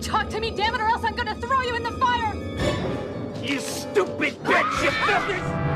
talk to me, damn it, or else I'm gonna throw you in the fire! You stupid bitch! You filthy...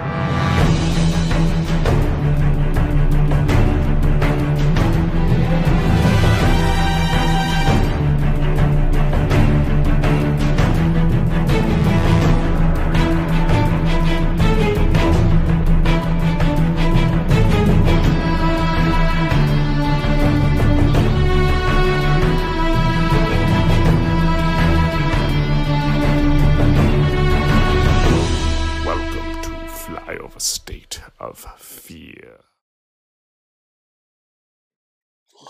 of Fear.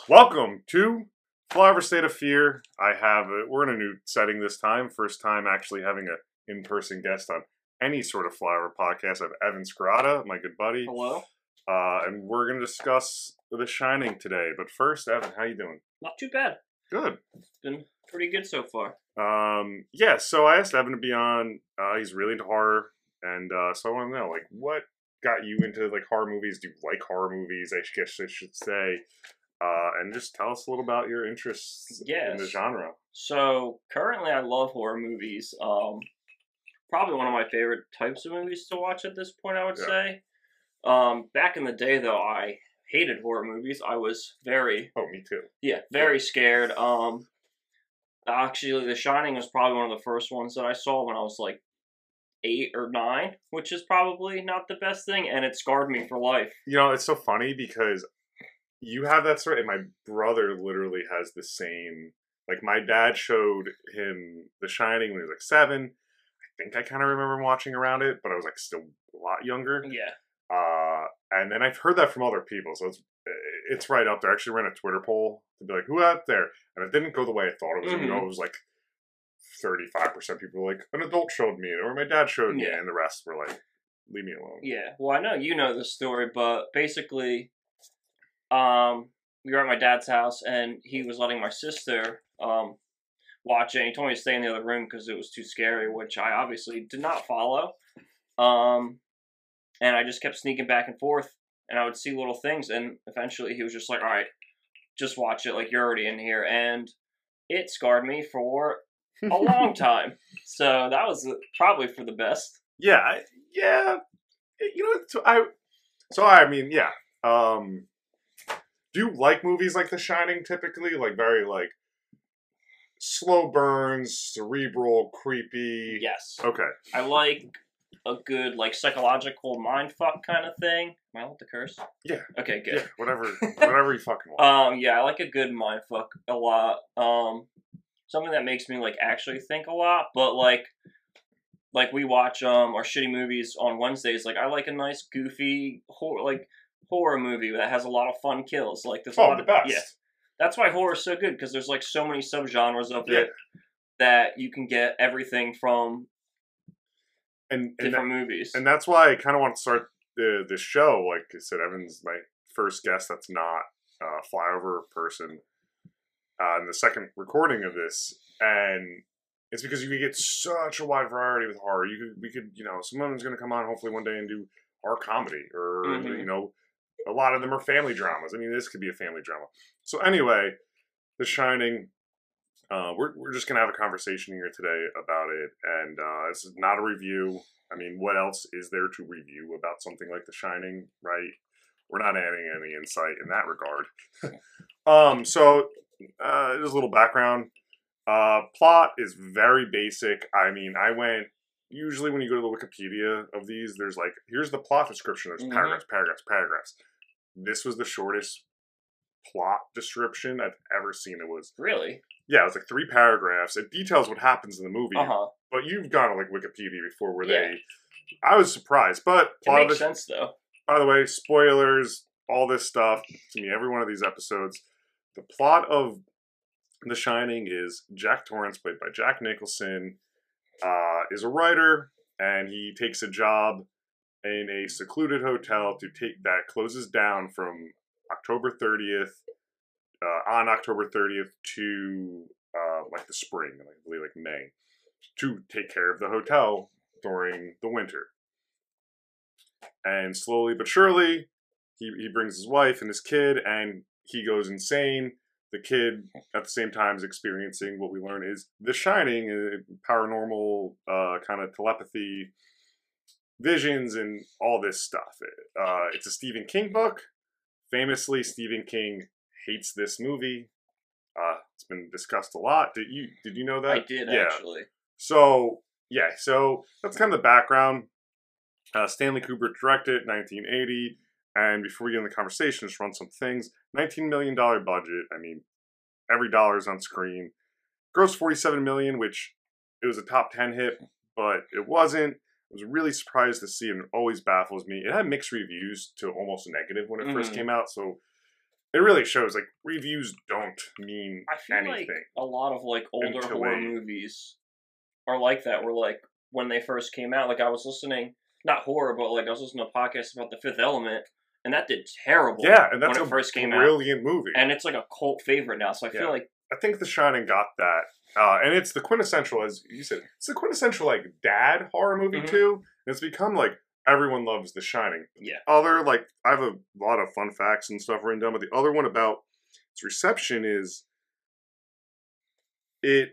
Welcome to Flyover State of Fear. I have a, we're in a new setting this time. First time actually having a in-person guest on any sort of Flyover podcast. I have Evan Sciarrotta, my good buddy, Hello. uh, and we're going to discuss The Shining today. But first, Evan, how you doing? Not too bad. Good. Been pretty good so far. Um, yeah, so I asked Evan to be on. Uh, he's really into horror, and uh, so I want to know, like, what got you into like horror movies? Do you like horror movies? I guess I should say, uh, and just tell us a little about your interests in the genre. So currently, I love horror movies. Um, probably one of my favorite types of movies to watch at this point. I would Yeah. say. Um, back in the day, though, I hated horror movies. I was very, Oh, me too. yeah, very scared. Um, actually, The Shining was probably one of the first ones that I saw when I was like eight or nine, which is probably not the best thing, and it scarred me for life. You know, it's so funny because you have that story, and my brother literally has the same. Like, my dad showed him The Shining when he was like seven. I think I kind of remember watching around it, but I was like still a lot younger. Yeah. Uh, and then I've heard that from other people, so it's it's right up there. I actually ran a Twitter poll to be like, "Who out there?" And it didn't go the way I thought it was. You know, Mhm. it was like thirty five percent people were like, "An adult showed me," or "My dad showed me," Yeah. and the rest were like, "Leave me alone." Yeah, well, I know you know the story, but basically, um, we were at my dad's house, and he was letting my sister um watch it. He told me to stay in the other room because it was too scary, which I obviously did not follow. Um, and I just kept sneaking back and forth, and I would see little things, and eventually he was just like, "All right, just watch it. Like you're already in here," and it scarred me for a long time. So that was probably for the best. Yeah, I, yeah. You know, so I, so I mean, yeah. Um, do you like movies like The Shining? Typically, like very like slow burns, cerebral, creepy. Yes. Okay. I like a good like psychological mind fuck kind of thing. Am I allowed to curse? Yeah. Okay, Yeah. good. Whatever. Whatever you fucking want. Um, yeah, I like a good mind fuck a lot. Um, something that makes me like actually think a lot. But like, like we watch um our shitty movies on Wednesdays. Like I like a nice goofy horror like horror movie that has a lot of fun kills. Like there's a oh, lot the of best. yeah. That's why horror is so good because there's like so many subgenres of Yeah. it that you can get everything from And and, that- different movies. and that's why I kind of want to start the the show. Like I said, Evan's my first guest. That's not a flyover person. Uh, and the second recording of this, and it's because you could get such a wide variety with horror. You could we could you know someone's going to come on hopefully one day and do horror comedy or Mhm. you know a lot of them are family dramas. I mean, this could be a family drama. So anyway, The Shining. Uh, we're, we're just gonna have a conversation here today about it, and uh, this is not a review. I mean, what else is there to review about something like The Shining, right? We're not adding any insight in that regard. um, so, uh, just a little background. Uh, plot is very basic. I mean, I went. Usually, when you go to the Wikipedia of these, there's like, here's the plot description. There's Mhm. paragraphs, paragraphs, paragraphs. This was the shortest plot description I've ever seen. It was really? yeah, it was like three paragraphs. It details what happens in the movie, Uh huh. but you've gone to like Wikipedia before where Yeah. they. I was surprised, but It plot of makes the- sense though. by the way, spoilers, all this stuff to me, every one of these episodes. The plot of The Shining is Jack Torrance, played by Jack Nicholson, uh, is a writer, and he takes a job in a secluded hotel to take that closes down from October 30th, uh, on October 30th to uh, like the spring, like, I believe like May, to take care of the hotel during the winter. And slowly but surely he, he brings his wife and his kid and he goes insane the kid at the same time is experiencing what we learn is The Shining, uh, paranormal uh, kind of telepathy, visions, and all this stuff. Uh, it's a Stephen King book. Famously, Stephen King hates this movie. Uh, it's been discussed a lot. Did you did you know that? I did Yeah. actually. So yeah, so that's kind of the background. Uh, Stanley Kubrick directed 1980, and before we get into the conversation, just run some things. 19 million dollar budget. I mean, every dollar is on screen. Gross 47 million, which it was a top 10 hit, but it wasn't. I was really surprised to see, and it always baffles me. It had mixed reviews to almost negative when it first Mhm. came out, so it really shows like reviews don't mean I feel anything. like a lot of like older horror they- movies are like that. Where like when they first came out, like I was listening, not horror, but like I was listening to a podcast about The Fifth Element, and that did terrible. yeah, and that's when a it first came out, brilliant movie. and it's like a cult favorite now. So I Yeah. feel like I think The Shining got that, uh, and it's the quintessential, as you said, it's the quintessential like dad horror movie Mhm. too. And it's become like everyone loves The Shining. Yeah. Other like I have a lot of fun facts and stuff written down, but the other one about its reception is it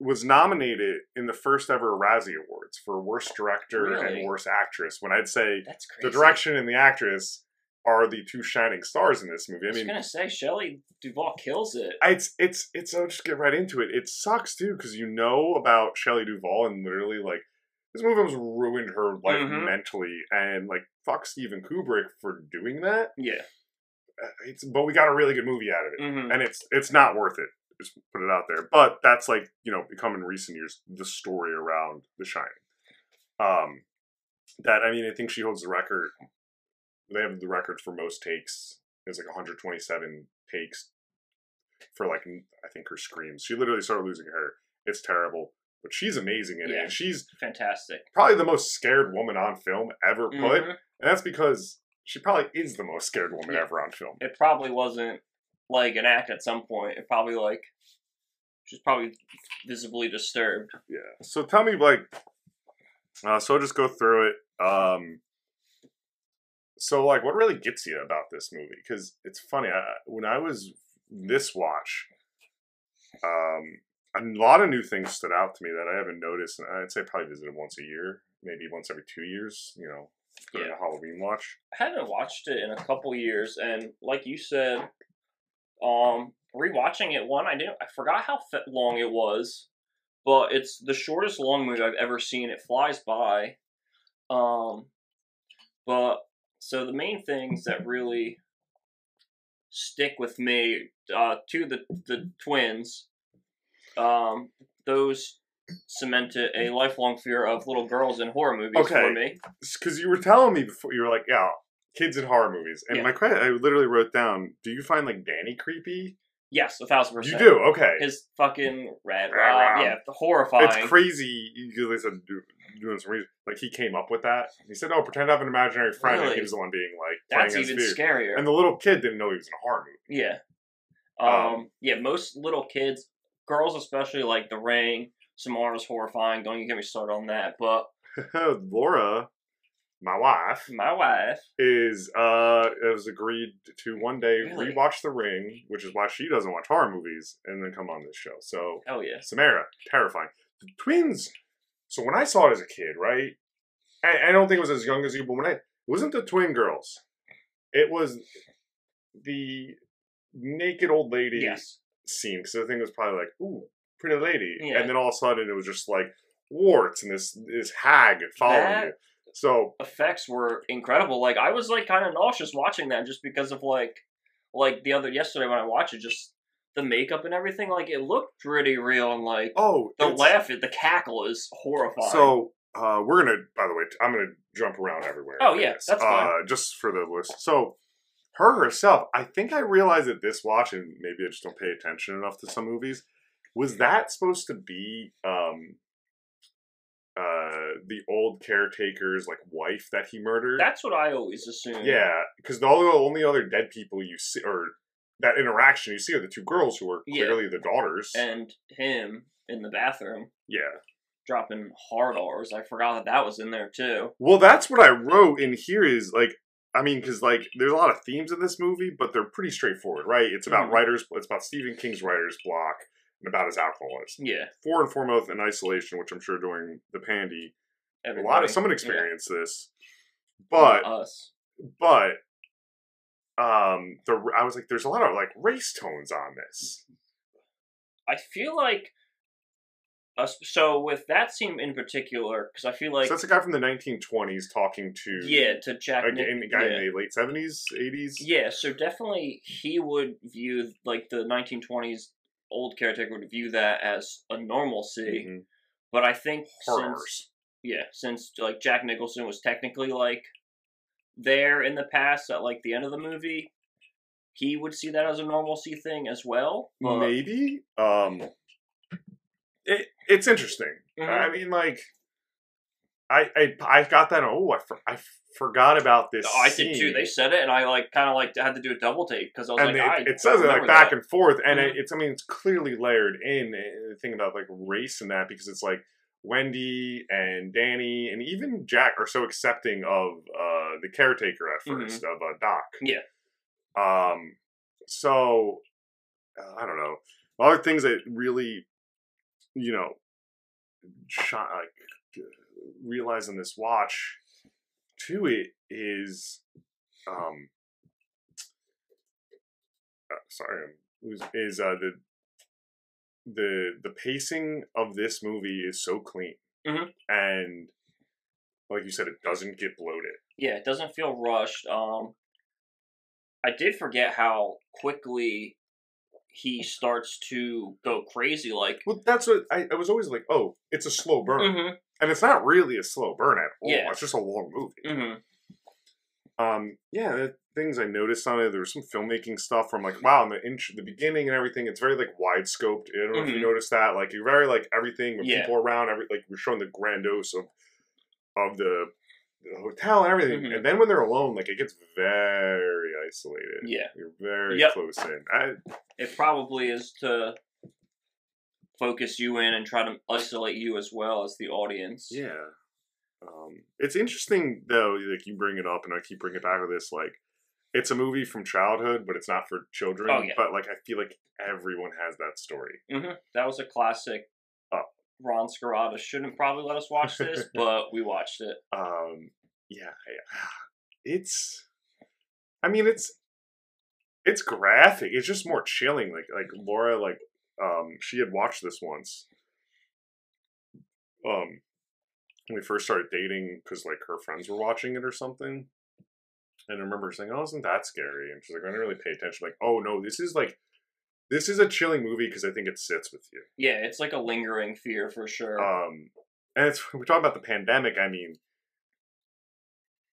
was nominated in the first ever Razzie Awards for worst director Really? and worst actress. When I'd say that's crazy. the direction and the actress are the two shining stars in this movie. I I was mean, gonna say Shelley Duvall kills it. it's it's it's I'll just get right into it. It sucks too because you know about Shelley Duvall and literally like this movie almost ruined her life Mhm. mentally and like fuck Steven Kubrick for doing that. Yeah. Uh, It's but we got a really good movie out of it hmm and it's it's not worth it. Just put it out there. But that's like you know become in recent years the story around The Shining. Um, that I mean I think she holds the record. They have the record for most takes. It's like 127 takes for like I think her screams. She literally started losing her. It's terrible, but she's amazing in it. And she's Fantastic. probably the most scared woman on film ever put, Mhm. and that's because she probably is the most scared woman Yeah. ever on film. It probably wasn't like an act at some point. It probably like she's probably visibly disturbed. Yeah. So tell me, like, uh, so I'll just go through it. Um, so, like, what really gets you about this movie? Because it's funny. I, when I was this watch, um, a lot of new things stood out to me that I haven't noticed, and I'd say I probably visited once a year, maybe once every two years. You know, during Yeah. a Halloween watch. I haven't watched it in a couple years, and like you said, um, rewatching it, one I didn't, I forgot how long it was, but it's the shortest long movie I've ever seen. It flies by, um, but so the main things that really stick with me, uh, to the the twins, um, those cemented a lifelong fear of little girls in horror movies Okay. for me. Because you were telling me before, you were like, yeah, kids in horror movies. And Yeah. my question, I literally wrote down, do you find, like, Danny creepy? Yes, a thousand You percent. do? Okay. his fucking red rah. yeah, horrifying. It's crazy. You they said do, doing some reason. Like he came up with that. He said, "Oh, pretend I have an imaginary friend," and he was the one being like That's playing even his fear. scarier. And the little kid didn't know he was in a horror movie. yeah. Um, Um, yeah, most little kids, girls especially, like The Ring. Samara's horrifying. Don't you get me started on that. But. Laura, my wife, my wife, is uh has agreed to one day Really? rewatch The Ring, which is why she doesn't watch horror movies, and then come on this show. So oh yeah, Samara, terrifying. The twins. So when I saw it as a kid, right? I, I don't think it was as young as you, but when I it wasn't the twin girls, it was the naked old lady yes, scene. Because the thing was probably like, ooh, pretty lady, Yeah. and then all of a sudden it was just like warts and this this hag following That- you. So effects were incredible. Like I was like kind of nauseous watching that just because of like, like the other yesterday when I watched it, just the makeup and everything. Like it looked pretty real and like oh, the laugh, the cackle is horrifying. So uh, we're gonna. By the way, I'm gonna jump around everywhere. Oh, yeah, that's fine. Uh, just for the list. So her herself, I think I realized at this watch, and maybe I just don't pay attention enough to some movies. Was that supposed to be um, uh, the old caretaker's like wife that he murdered? that's what I always assume. yeah, because the only, other dead people you see, or that interaction you see, are the two girls who are Yeah. clearly the daughters. and him in the bathroom yeah. dropping hard R's. I forgot that that was in there too. Well, that's what I wrote in here is like I mean, because like there's a lot of themes in this movie, but they're pretty straightforward, right? It's about Mhm. writers. It's about Stephen King's writer's block about his alcoholism. Yeah. For and foremost, in isolation, which I'm sure during the pandy, a Everybody. lot of someone experienced this, but Not us. but um, the I was like, there's a lot of like race tones on this. I feel like. Uh, so with that scene in particular, because I feel like so that's a guy from the 1920s talking to yeah, to Jack. Nic- again, a guy yeah. in the late 70s, 80s. Yeah, so definitely he would view like the 1920s old caretaker would view that as a normalcy. Mhm. But I think since yeah, since like Jack Nicholson was technically like there in the past at like the end of the movie, he would see that as a normalcy thing as well. But, Maybe. Um, it, it's interesting. Mhm. I mean, like, I I, I got that. Oh, I, for, I forgot about this. I did too. They said it, and I like kind of like had to do a double take because I was and like, I it, says it like back that. and forth, and Mhm. it, it's I mean it's clearly layered in uh, the thing about like race and that because it's like Wendy and Danny and even Jack are so accepting of uh, the caretaker at 1st of uh, Doc. Mm-hmm. Yeah. Um. So uh, I don't know. Other things that really, you know, shot like realize this watch to it is um uh, sorry is uh the the the pacing of this movie is so clean Mhm. and like you said it doesn't get bloated Yeah, it doesn't feel rushed. Um, I did forget how quickly he starts to go crazy. Like, well that's what I, I was always like oh it's a slow burn mm-hmm, and it's not really a slow burn at all Yeah. it's just a long movie mm-hmm. Um, yeah, the things I noticed on it. There was some filmmaking stuff from like, wow, in the int- the beginning and everything. It's very like wide scoped. I don't know if you Mhm. noticed that. Like, you're very like everything with Yeah. people around. Every like we're showing the grandiose of of the, the hotel and everything. Mhm. And then when they're alone, like it gets very isolated. Yeah. you're very Yep. close in. I, It probably is to focus you in and try to isolate you as well as the audience. Yeah. Um, it's interesting though, like you bring it up, and I keep bringing it back to this. Like, it's a movie from childhood, but it's not for children. Oh, yeah. But like, I feel like everyone has that story. hmm That was a classic. Oh. Ron Sciarrotta shouldn't probably let us watch this, but we watched it. Um, yeah, it's. I mean, it's it's graphic. It's just more chilling. Like like Laura, like um, she had watched this once. Um, when we first started dating, because like her friends were watching it or something. And I remember saying, "Oh, isn't that scary?" And she's like, "I didn't really pay attention." Like, "Oh no, this is like, this is a chilling movie because I think it sits with you." Yeah, it's like a lingering fear for sure. Um, and it's we're talking about the pandemic. I mean,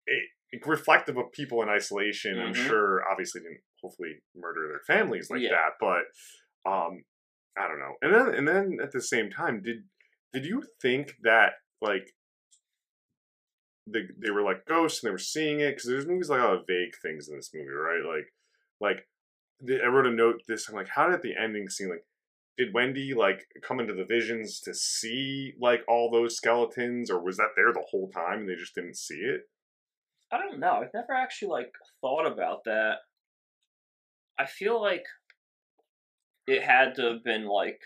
it, it reflective of people in isolation. I'm Mhm. sure, obviously, didn't hopefully murder their families like Yeah. that. But um, I don't know. And then and then at the same time, did did you think that like they they were like ghosts and they were seeing it because there's movies like a lot of vague things in this movie, right? Like like I wrote a note this. I'm like, how did the ending scene like? did Wendy like come into the visions to see like all those skeletons, or was that there the whole time and they just didn't see it? I don't know. I've never actually like thought about that. I feel like it had to have been like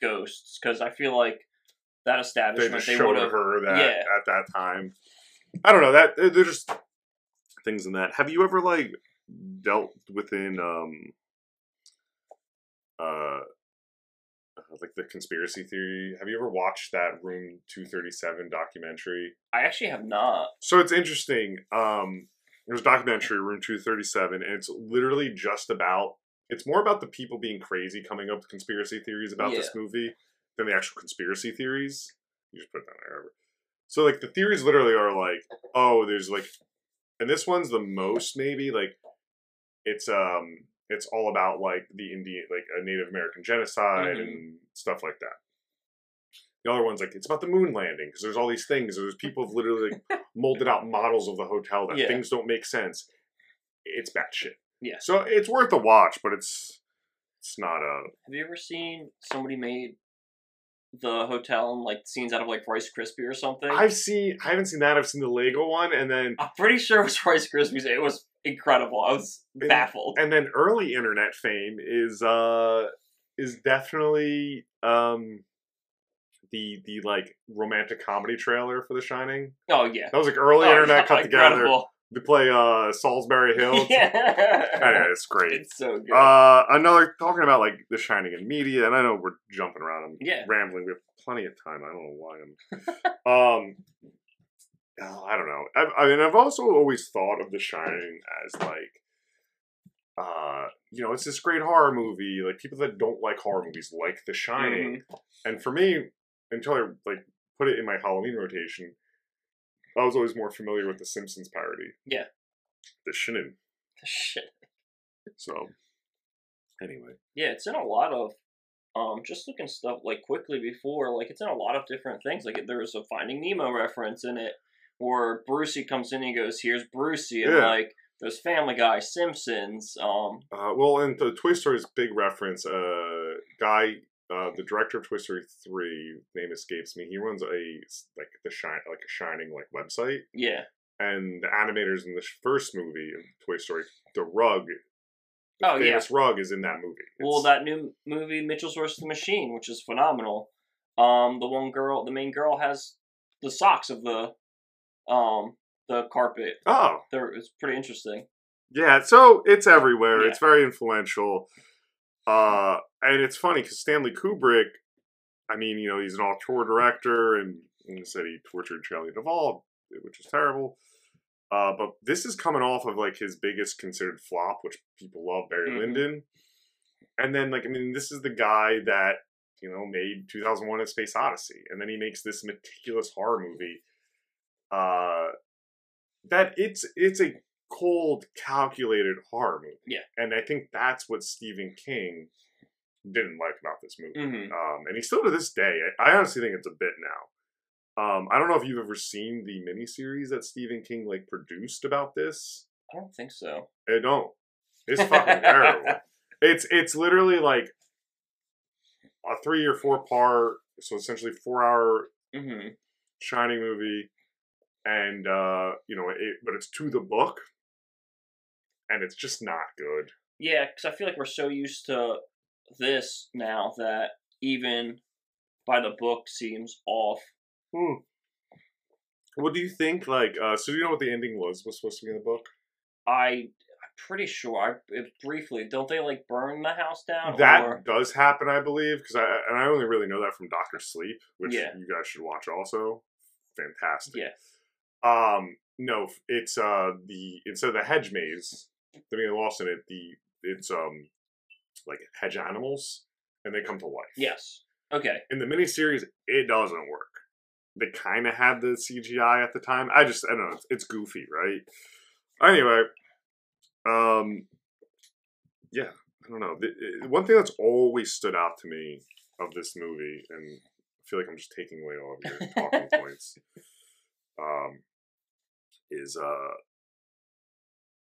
ghosts because I feel like that They establishment just they, showed her that yeah. at that time. I don't know that they're just things in that. Have you ever like dealt within um uh like the conspiracy theory? Have you ever watched that Room Two Thirty Seven documentary? I actually have not. So it's interesting. Um, there's a documentary, Room 237, and it's literally just about. It's more about the people being crazy, coming up with conspiracy theories about this movie, than the actual conspiracy theories. You just put it down there. So like the theories literally are like, oh, there's like, and this one's the most maybe like, it's um, it's all about like the Indian, like a Native American genocide Mhm. and stuff like that. The other one's like it's about the moon landing because there's all these things. There's people have literally like, molded out models of the hotel that Yeah. things don't make sense. It's batshit. Yeah. So it's worth a watch, but it's it's not a. Have you ever seen somebody made the hotel and like scenes out of like Rice Krispie or something. I've seen. I haven't seen that. I've seen the Lego one, and then I'm pretty sure it was Rice Krispies. It was incredible. I was And- baffled. and then early internet fame is uh is definitely um the the like romantic comedy trailer for The Shining. Oh yeah. That was like early Oh, internet yeah, cut together. They play uh Solsbury Hill. yeah. It's great. It's so good. Uh, another talking about like The Shining in media, and I know we're jumping around. I'm Yeah. rambling. We have plenty of time. I don't know why I'm. um, oh, I don't know. I, I mean, I've also always thought of The Shining as like, uh, you know, it's this great horror movie. Like people that don't like horror movies like The Shining, Mm-hmm. and for me, until I like put it in my Halloween rotation, I was always more familiar with the Simpsons parody. Yeah. The Shinin. Shit. So, anyway. Yeah, it's in a lot of um just looking stuff like quickly before, like it's in a lot of different things. Like there was a Finding Nemo reference in it where Brucey comes in and he goes, Here's Brucey and Yeah. like there's Family Guy, Simpsons, um Uh, well, and the Toy Story's big reference, uh, guy, uh, the director of Toy Story three, name escapes me. He runs a like the shine like a Shining like website, yeah. and the animators in the first movie of Toy Story, the rug, the Oh yeah. rug is in that movie. Well that new movie Mitchell's vs. the Machine, which is phenomenal. Um the one girl the main girl has the socks of the um the carpet. oh There it's pretty interesting. yeah, so it's everywhere. Yeah. It's very influential, uh, and it's funny because Stanley Kubrick. I mean, you know, he's an auteur director, and, and he said he tortured Shelley Duvall, which is terrible. Uh, but this is coming off of like his biggest considered flop, which people love, Barry Mhm. Lyndon. And then, like, I mean, this is the guy that you know made 2001: A Space Odyssey, and then he makes this meticulous horror movie. Uh, that it's it's a cold, calculated horror movie. Yeah. and I think that's what Stephen King didn't like about this movie. Mm-hmm. Um, and he still to this day, I I honestly think it's a bit now. Um, I don't know if you've ever seen the miniseries that Stephen King like produced about this. I don't think so. I don't. It's fucking terrible. It's it's literally like a three or four part, so essentially four hour Mm-hmm. Shining movie, and uh, you know, it, but it's to the book, and it's just not good. Yeah, because I feel like we're so used to this now that even by the book seems off. Hmm. What do you think? Like, uh, so do you know what the ending was? Was supposed to be in the book? I I'm pretty sure. I briefly don't they like burn the house down? That or, does happen, I believe, because I and I only really know that from Doctor Sleep, which Yeah. you guys should watch also. Fantastic. yeah. Um, no, it's uh the instead of the hedge maze, lost in it, the it's um like hedge animals, and they come to life. Yes. Okay. In the miniseries, it doesn't work. They kind of had the CGI at the time. I just I don't know. It's, it's goofy, right? Anyway, um, yeah, I don't know. The, it- one thing that's always stood out to me of this movie, and I feel like I'm just taking away all of your talking points, um, is uh,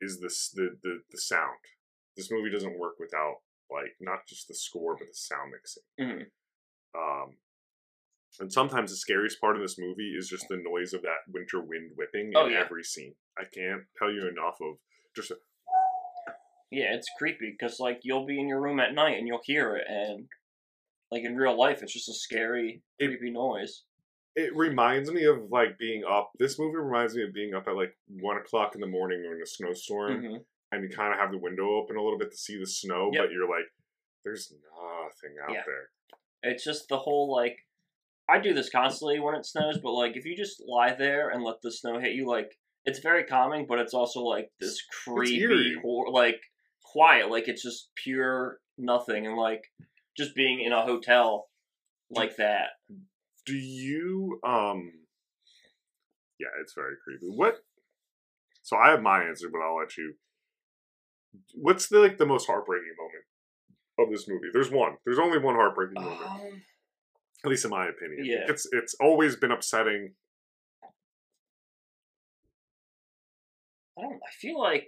is this the, the the sound? This movie doesn't work without like not just the score but the sound mixing. Mhm. Um, and sometimes the scariest part of this movie is just the noise of that winter wind whipping Oh, in yeah. every scene. I can't tell you enough of just a, Yeah, it's creepy because like you'll be in your room at night and you'll hear it, and like in real life, it's just a scary, It- creepy noise. It reminds me of like being up. This movie reminds me of being up at like one o'clock in the morning in a snowstorm, hmm and you kind of have the window open a little bit to see the snow, Yep. but you're like, there's nothing out Yeah. there. It's just the whole like. I do this constantly when it snows, but like if you just lie there and let the snow hit you, like it's very calming, but it's also like this creepy, hor- like quiet, like it's just pure nothing, and like just being in a hotel like that. Do you um? Yeah, it's very creepy. What? So I have my answer, but I'll let you. What's the like the most heartbreaking moment of this movie? There's one. There's only one heartbreaking moment, Um, at least in my opinion. Yeah. It's it's always been upsetting. I don't. I feel like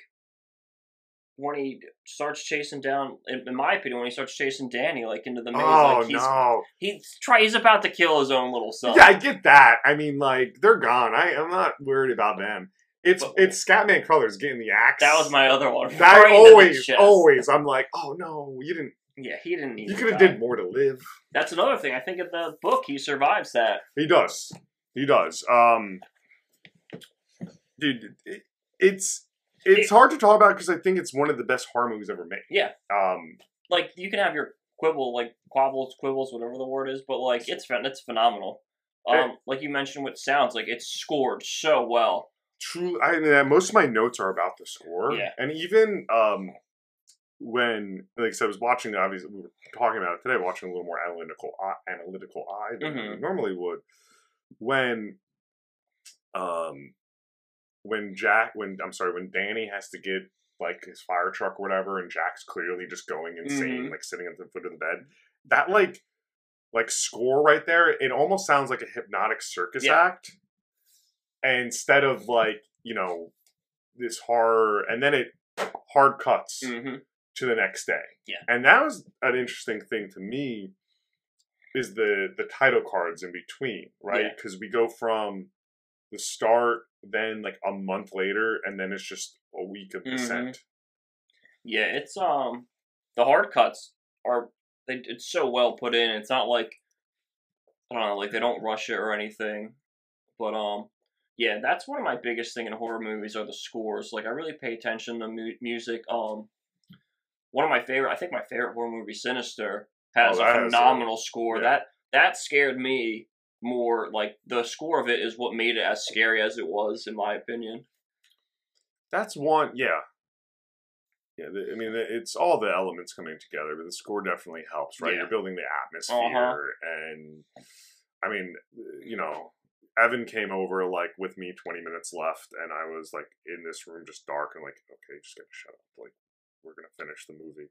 when he starts chasing down, in, in my opinion, when he starts chasing Danny like into the maze, Oh like he's no! he's try he's about to kill his own little son. Yeah, I get that. I mean, like they're gone. I I'm not worried about them. It's But- it's Scatman Crothers getting the axe. that was my other one. That Right always always. I'm like, oh no, you didn't. Yeah, he didn't need. You could have did more to live. That's another thing. I think in the book he survives that. He does. He does. Um, dude, it, it's it's It- hard to talk about because I think it's one of the best horror movies ever made. Yeah. Um, Like you can have your quibble, like quabbles, quibbles, whatever the word is, but like it's it's phenomenal. Um, like you mentioned with sounds, like it's scored so well. true. I mean, most of my notes are about the score. Yeah. And even um, when, like I said, I was watching. Obviously, we were talking about it today. Watching a little more analytical eye, analytical eye than we Mhm. normally would. When, um, when Jack, when I'm sorry, when Danny has to get like his fire truck or whatever, and Jack's clearly just going insane, Mhm. like sitting at the foot of the bed. That like, like score right there. It almost sounds like a hypnotic circus Yeah. act, instead of like you know this horror, and then it hard cuts hmm to the next day. Yeah. And that was an interesting thing to me is the the title cards in between, right? Yeah. Because we go from the start, then like a month later, and then it's just a week of Mhm. descent. Yeah, it's um the hard cuts are they, it's so well put in. It's not like I don't know, like they don't rush it or anything. But um yeah, that's one of my biggest thing in horror movies are the scores. Like I really pay attention to mu- music. Um one of my favorite, I think my favorite horror movie Sinister has Oh, a that has a- phenomenal score. yeah. That that scared me more like the score of it is what made it as scary as it was in my opinion. That's one, yeah. Yeah, the, I mean, it's all the elements coming together, but the score definitely helps, right? Yeah. You're building the atmosphere, Uh-huh. and I mean, you know, Evan came over like with me 20 minutes left, and I was like in this room just dark and like, okay, just gotta shut up. Like, we're gonna finish the movie.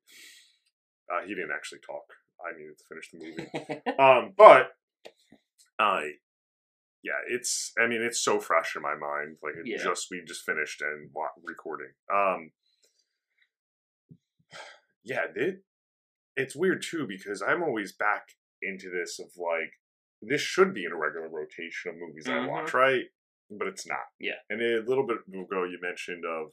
Uh, he didn't actually talk. I needed to finish the movie. um, but I, yeah, it's. I mean, it's so fresh in my mind. Like it Yeah. just we just finished and wa- recording. Um, yeah, it. It's weird too because I'm always back into this of like this should be in a regular rotation of movies I watch, right? But it's not. Yeah. And a little bit ago, you mentioned of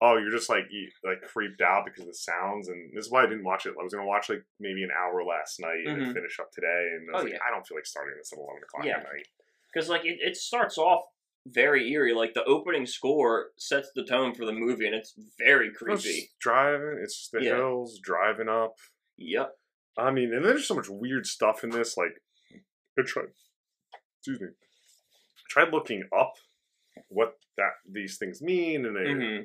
oh, you're just like you, like creeped out because of the sounds, and this is why I didn't watch it. I was gonna watch like maybe an hour last night and then Mhm. finish up today, and I was Oh, like, yeah. I don't feel like starting this at eleven o'clock Yeah. at night. because like it, it starts off very eerie like the opening score sets the tone for the movie and it's very It's creepy driving, it's the Yeah. hills, driving up. yep I mean, and there's so much weird stuff in this. Like, I tried, excuse me, I tried looking up what that these things mean, and they, hmm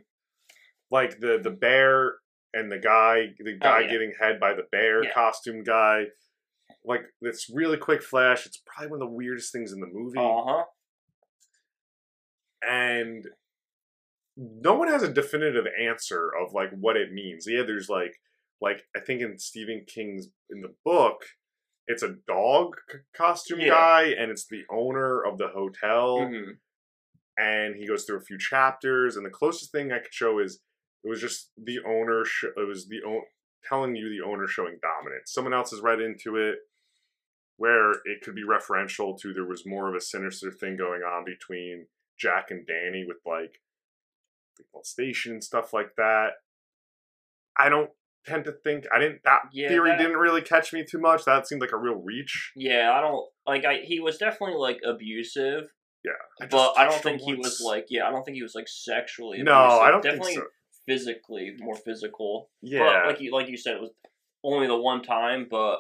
like the the bear and the guy, the guy Oh, yeah. getting head by the bear Yeah. costume guy. Like this really quick flash. It's probably one of the weirdest things in the movie, uh-huh and no one has a definitive answer of like what it means. Yeah, there's like like I think in Stephen King's in the book, it's a dog c- costume Yeah. guy, and it's the owner of the hotel. hmm and he goes through a few chapters and the closest thing i could show is it was just the owner sh- it was the o- telling you the owner showing dominance. Someone else has read into it where it could be referential to there was more of a sinister thing going on between jack and danny with like the molestation and stuff like that. I don't tend to think i didn't that Yeah, theory that- didn't really catch me too much. That seemed like a real reach. Yeah i don't like i he was definitely like abusive I but i don't think he was like yeah i don't think he was like sexually no i don't definitely think so physically more physical yeah but like you like you said it was only the one time but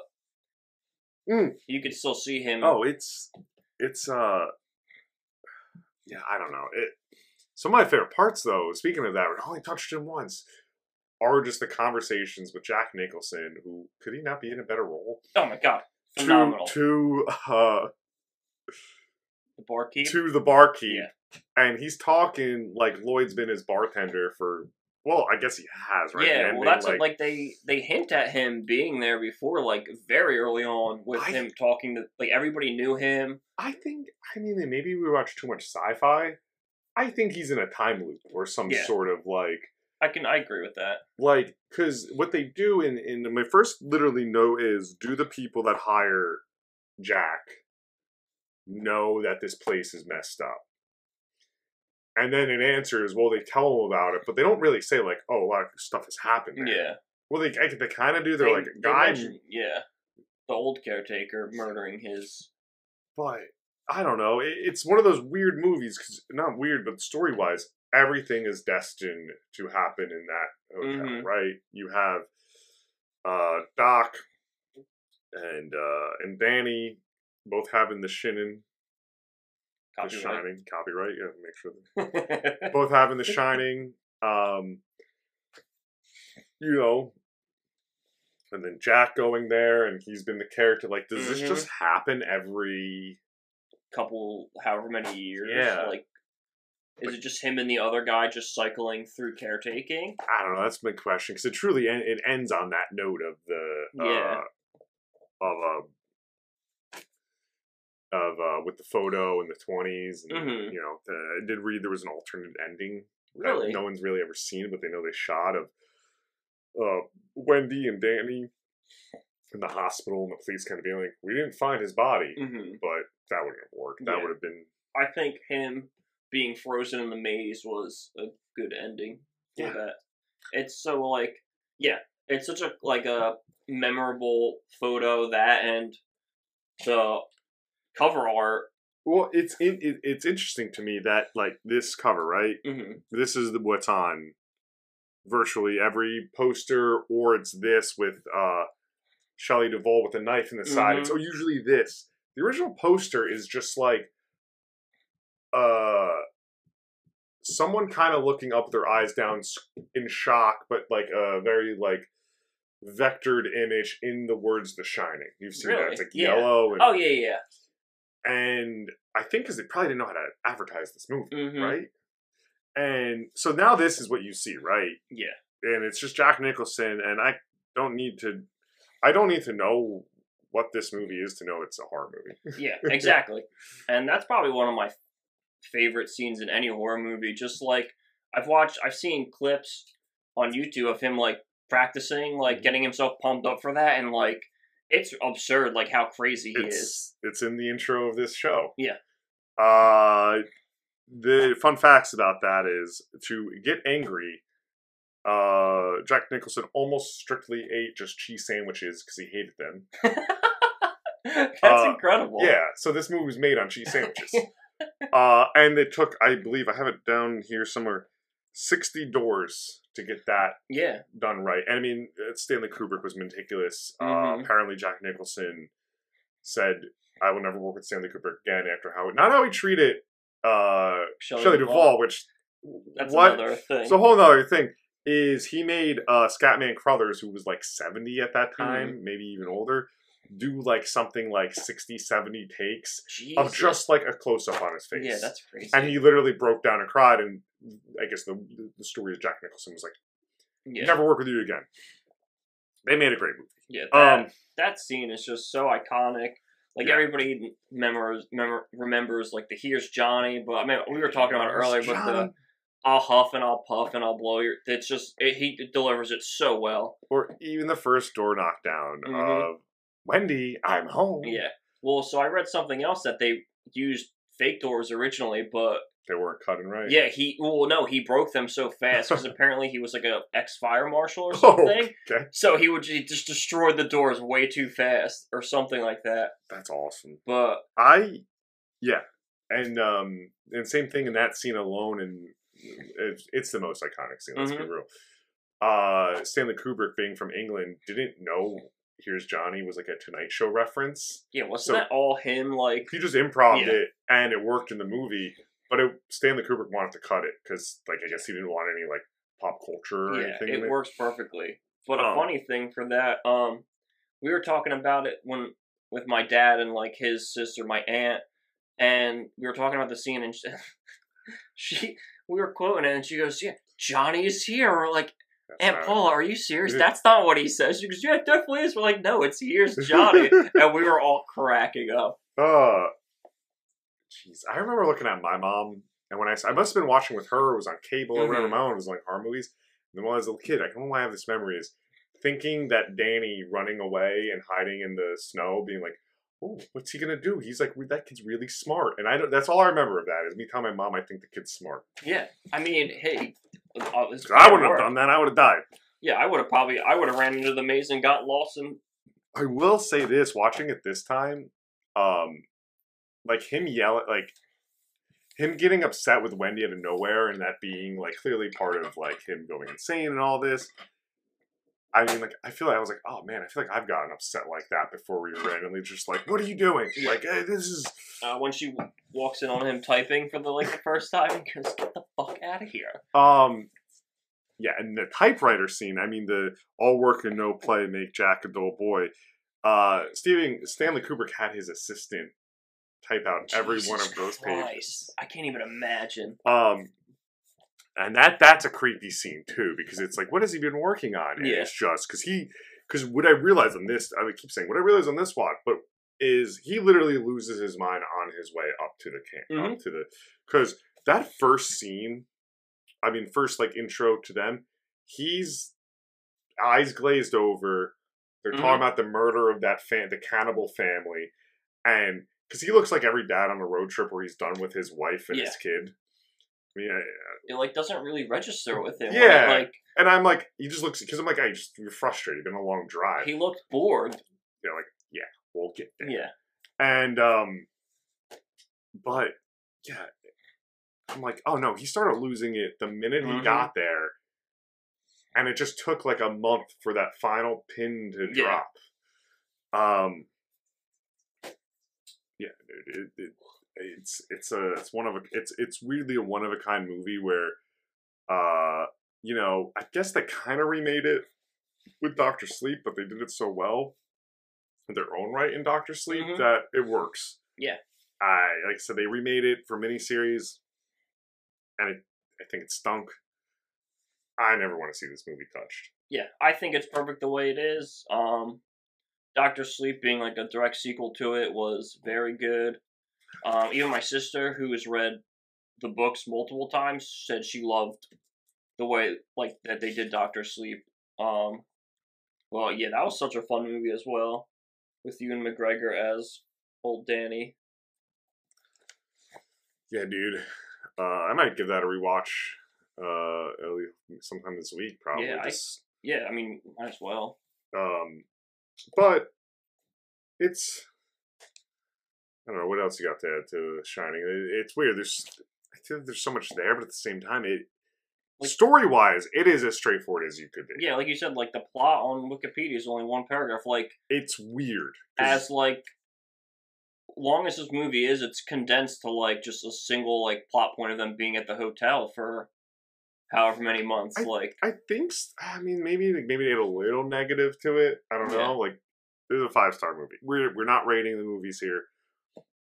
Mm. you could still see him Oh, it's it's uh yeah, I don't know. It some of my favorite parts though, speaking of that, we only touched him once, are just the conversations with Jack Nicholson, who could he not be in a better role? oh my god To phenomenal to uh the barkeep to the barkeep. Yeah. And he's talking like Lloyd's been his bartender for well, I guess he has, right? Yeah, well, that's what, like they they hint at him being there before, like very early on, with I- him talking to like everybody knew him. I think I mean maybe we watch too much sci-fi. I think he's in a time loop or some Yeah. sort of like I can I agree with that. like because what they do in in my first literally note is do the people that hire jack know that this place is messed up and then it answers well they tell them about it but they don't really say like oh a lot of stuff has happened there. Yeah. well they, they kind of do they're They- like they guy mention- yeah. The old caretaker murdering his. but i don't know it, it's one of those weird movies because not weird but story wise everything is destined to happen in that hotel Mhm. right you have uh doc and uh and danny both having the shinin the shining copyright yeah make sure both having the shining um you know and then jack going there and he's been the character like does this Mhm. just happen every Couple, however many years. Yeah. Like, is it just him and the other guy just cycling through caretaking? I don't know. That's my question because it truly en- it ends on that note of the Yeah. uh, of uh, of uh, with the photo in the twenties, and Mhm. you know, the, I did read there was an alternate ending that Really? no one's really ever seen, it, but they know they shot of uh, Wendy and Danny in the hospital, and the police kind of being like, "We didn't find his body," hmm but that wouldn't have worked. That Yeah. would have been I think him being frozen in the maze was a good ending for Yeah. that. It's so like, yeah, it's such a like a memorable photo that and the cover art. well. It's in, it, it's interesting to me that like this cover, right? hmm this is the, what's on virtually every poster, or it's this with uh Shelley Duvall with a knife in the side. Mhm. It's usually this. The original poster is just like uh someone kind of looking up their eyes down in shock, but like a very like vectored image in the words "The Shining." You've seen that. It's like Yeah. yellow, and, Oh yeah, yeah. And I think because they probably didn't know how to advertise this movie Mhm. right? And so now this is what you see, right? Yeah. And it's just Jack Nicholson, and I don't need to, I don't need to know what this movie is to know it's a horror movie. Yeah, exactly. and that's probably one of my favorite scenes in any horror movie. Just like I've watched, I've seen clips on YouTube of him like practicing, like Mhm. getting himself pumped up for that, and like it's absurd, like how crazy he is. It's it's in the intro of this show. Yeah. Uh, the fun facts about that is to get angry. Uh, Jack Nicholson almost strictly ate just cheese sandwiches because he hated them. That's Uh, incredible. Yeah, so this movie was made on cheese sandwiches. uh, and it took, I believe, I have it down here somewhere, 60 doors to get that yeah, done right. And I mean, uh, Stanley Kubrick was meticulous. Uh, Mhm. apparently, Jack Nicholson said, I will never work with Stanley Kubrick again after how, not how he treated uh, Shelley Shelley Duvall. Duvall, which, That's what? another thing. So a whole other thing is he made uh, Scatman Crothers, who was like 70 at that time, Mm-hmm. maybe even older, do like something like 60, 70 takes of just like a close up on his face. yeah, that's crazy. and he literally broke down and cried. And I guess the the story of Jack Nicholson was like, yeah, "Never work with you again." They made a great movie. yeah. That, Um, that scene is just so iconic. Like Yeah. everybody remembers, remembers like the "Here's Johnny," but I mean we were talking about it earlier, but the "I'll huff and I'll puff and I'll blow your." It's just it, he delivers it so well. or even the first door knockdown Mhm. of Wendy, I'm home. Yeah. Well, so I read something else that they used fake doors originally, but they weren't cutting right. yeah, he well no, he broke them so fast because apparently he was like a ex fire marshal or Oh, something. okay. So he would he just destroyed the doors way too fast or something like that. that's awesome. But I, yeah, and um, and same thing in that scene alone, and it's, it's the most iconic scene. Let's be Mhm. real. Uh, Stanley Kubrick, being from England, didn't know "Here's Johnny" was like a Tonight Show reference. yeah, wasn't So- that all him? Like He just improv Yeah. it, and it worked in the movie. But it, Stanley Kubrick wanted to cut it because, like, I guess he didn't want any like pop culture or yeah, anything. it works perfectly. But a Oh. funny thing for that, um, we were talking about it when with my dad and like his sister, my aunt, and we were talking about the scene, and she, she we were quoting it, and she goes, "Yeah, Johnny is here." We're like, That's Aunt Paula, are you serious? That's not what he says. She goes, "Yeah, it definitely is." We're like, "No, it's here's Johnny," and we were all cracking up. Uh, jeez, I remember looking at my mom, and when I, I must have been watching with her, it was on cable or whatever. Mhm. My mom was like horror movies, And when I was a kid, I why I have this memory is thinking that Danny running away and hiding in the snow, being like, "Oh, what's he gonna do?" He's like, "That kid's really smart," and I don't. That's all I remember of that is me telling my mom I think the kid's smart. Yeah, I mean, hey, it's I wouldn't have done that. I would have died. Yeah, I would have probably, I would have ran into the maze and got lost and I will say this: watching it this time, um, like him yell like him getting upset with Wendy out of nowhere, and that being like clearly part of like him going insane and all this. I mean, like I feel like I was like, oh man, I feel like I've gotten upset like that before. We were randomly just like, what are you doing? Like, hey, this is uh, when she walks in on him typing for the like the first time, he goes, "Get the fuck out of here!" Um, yeah, and the typewriter scene. I mean, the all work and no play make Jack a dull boy. Uh, Steven Stanley Kubrick had his assistant type out every one of those Christ. pages. I can't even imagine. Um, and that that's a creepy scene too because it's like, what has he been working on? And Yeah. it's just because he because what I realized on this, I keep saying what I realized on this watch, but is he literally loses his mind on his way up to the camp, up to the because that first scene, I mean, first like intro to them, he's eyes glazed over. They're Mhm. talking about the murder of that fan, the cannibal family, and because he looks like every dad on a road trip where he's done with his wife and his kid. Mean, I, It like doesn't really register with him. Yeah. like and I'm like, he just looks because I'm like, I just you're frustrated. Been a long drive. he looked bored. you know, like, yeah, we'll get there. Yeah, And um, but yeah, I'm like, oh no, he started losing it the minute he Mhm. got there, and it just took like a month for that final pin to Yeah. drop. Um, yeah, dude, it, it, it's it's a it's one of a it's it's really a one of a kind movie where, uh, you know, I guess they kind of remade it with Doctor Sleep, but they did it so well in their own right in Doctor Sleep Mhm. that it works. Yeah. I like I said, they remade it for miniseries, and it, I think it stunk. I never want to see this movie touched. yeah. I think it's perfect the way it is. Um, Doctor Sleep being like a direct sequel to it was very good. Um, even my sister, who has read the books multiple times, said she loved the way like that they did Doctor Sleep. Um, well, yeah, that was such a fun movie as well, with Ewan McGregor as old Danny. Yeah, dude. Uh, I might give that a rewatch. Uh, sometime this week, probably. Yeah, I- Yeah, I mean, might as well. um, but it's I don't know what else you got to add to Shining. It, it's weird. There's I feel like there's so much there, but at the same time, it Like- story wise, it is as straightforward as you could be. Yeah, like you said, like the plot on Wikipedia is only one paragraph. Like It's weird. as like long as this movie is, it's condensed to like just a single like plot point of them being at the hotel for however many months. like I think I mean maybe maybe they had a little negative to it. I don't know. Yeah. Like this is a five star movie. We're we're not rating the movies here.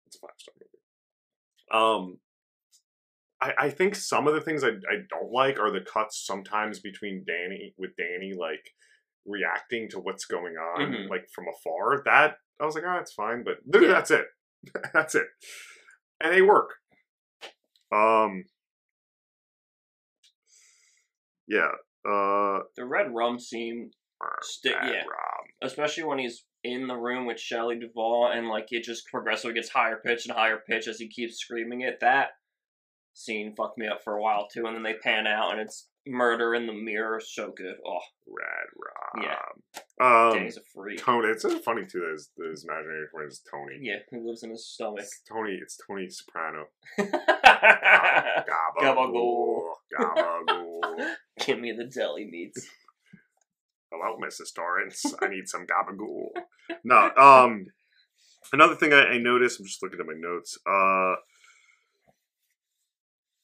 It's a five star movie. Um, I I think some of the things I I don't like are the cuts sometimes between Danny with Danny like reacting to what's going on Mhm. like from afar. That I was like, oh, that's fine, but Yeah. that's it. that's it, and they work. Um. Yeah. Uh. the red rum scene, Stick- yeah. Rob. especially when he's in the room with Shelley Duvall and like it just progressively gets higher pitch and higher pitch as he keeps screaming it. That scene fucked me up for a while too, and then they pan out and it's murder in the mirror. So good. Oh, Rad Rob. Yeah. Um, Danny's a freak. Tony. It's so funny too. That his, that his imaginary friend is Tony. Yeah, who lives in his stomach. It's Tony. It's Tony Soprano. Gabagool. Gabagool. Give me the deli meats. Hello, Mrs. Torrance. I need some gabagool. No. Um. Another thing I, I noticed. I'm just looking at my notes. Uh.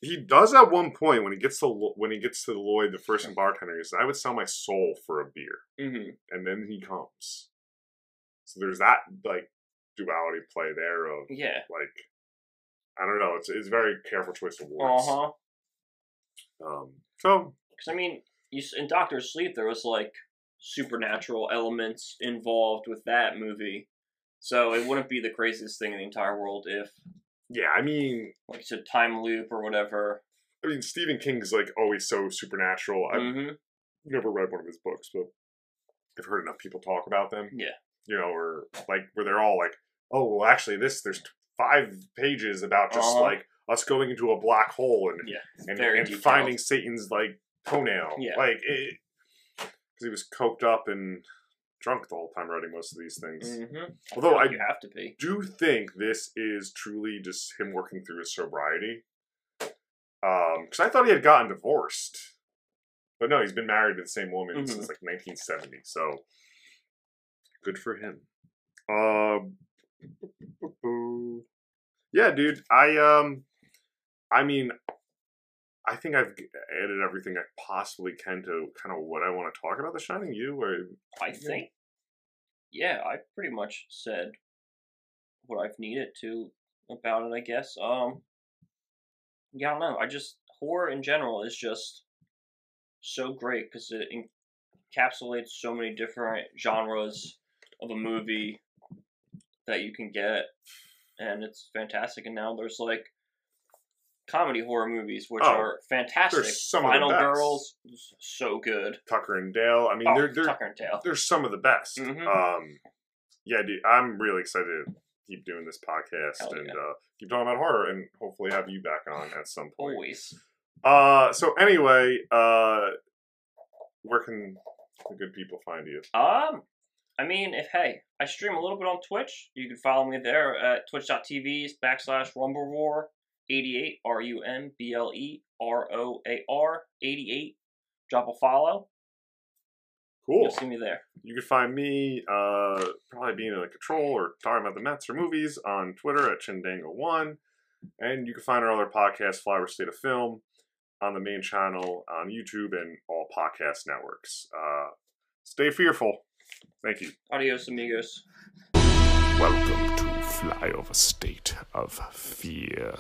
He does at one point when he gets to when he gets to the Lloyd, the first bartender. He says, "I would sell my soul for a beer." hmm and then he comes. So there's that like duality play there of Yeah. like I don't know. It's it's a very careful choice of Uh words. huh. Um. So Because I mean, you in Doctor Sleep there was like supernatural elements involved with that movie, so it wouldn't be the craziest thing in the entire world if, yeah, I mean, like you said, time loop or whatever. I mean Stephen King's like always so supernatural. I, hmm never read one of his books, but I've heard enough people talk about them. Yeah. You know, or like where they're all like, "Oh, well, actually, this there's five pages about just Uh-huh. like us going into a black hole and Yeah, and, and finding Satan's like toenail. Yeah. Like it, he was coked up and drunk the whole time writing most of these things. Mm-hmm. Although I you have to be. do think this is truly just him working through his sobriety. Um, because I thought he had gotten divorced, but no, he's been married to the same woman Mhm. since like 1970. So good for him. Um, yeah, dude. I um, I mean, I think I've added everything I possibly can to kind of what I want to talk about. The Shining. You or I think, yeah, I pretty much said what I've needed to about it. I guess. Um, yeah, I don't know. I just horror in general is just so great because it encapsulates so many different genres of a movie that you can get, and it's fantastic. And now there's like comedy horror movies, which Oh, are fantastic. some Final. Girls, so good. Tucker and Dale. I mean, oh, they're they're Tucker and Dale. they're some of the best. Mhm. Um, yeah, dude, I'm really excited to keep doing this podcast Hell and yeah. uh, keep talking about horror, and hopefully have you back on at some point. Always. Uh, so anyway, uh, where can the good people find you? Um, I mean, if hey, I stream a little bit on Twitch. You can follow me there at twitch.tv backslash rumbleroar 88 R U M B L E R O A R 88. Drop a follow. Cool. You'll see me there. You can find me uh, probably being in a control or talking about the Mets or movies on Twitter at Chendango1. And you can find our other podcast, Flyover State of Film, on the main channel on YouTube and all podcast networks. Uh, stay fearful. Thank you. Adios, amigos. Welcome to Flyover State of Fear.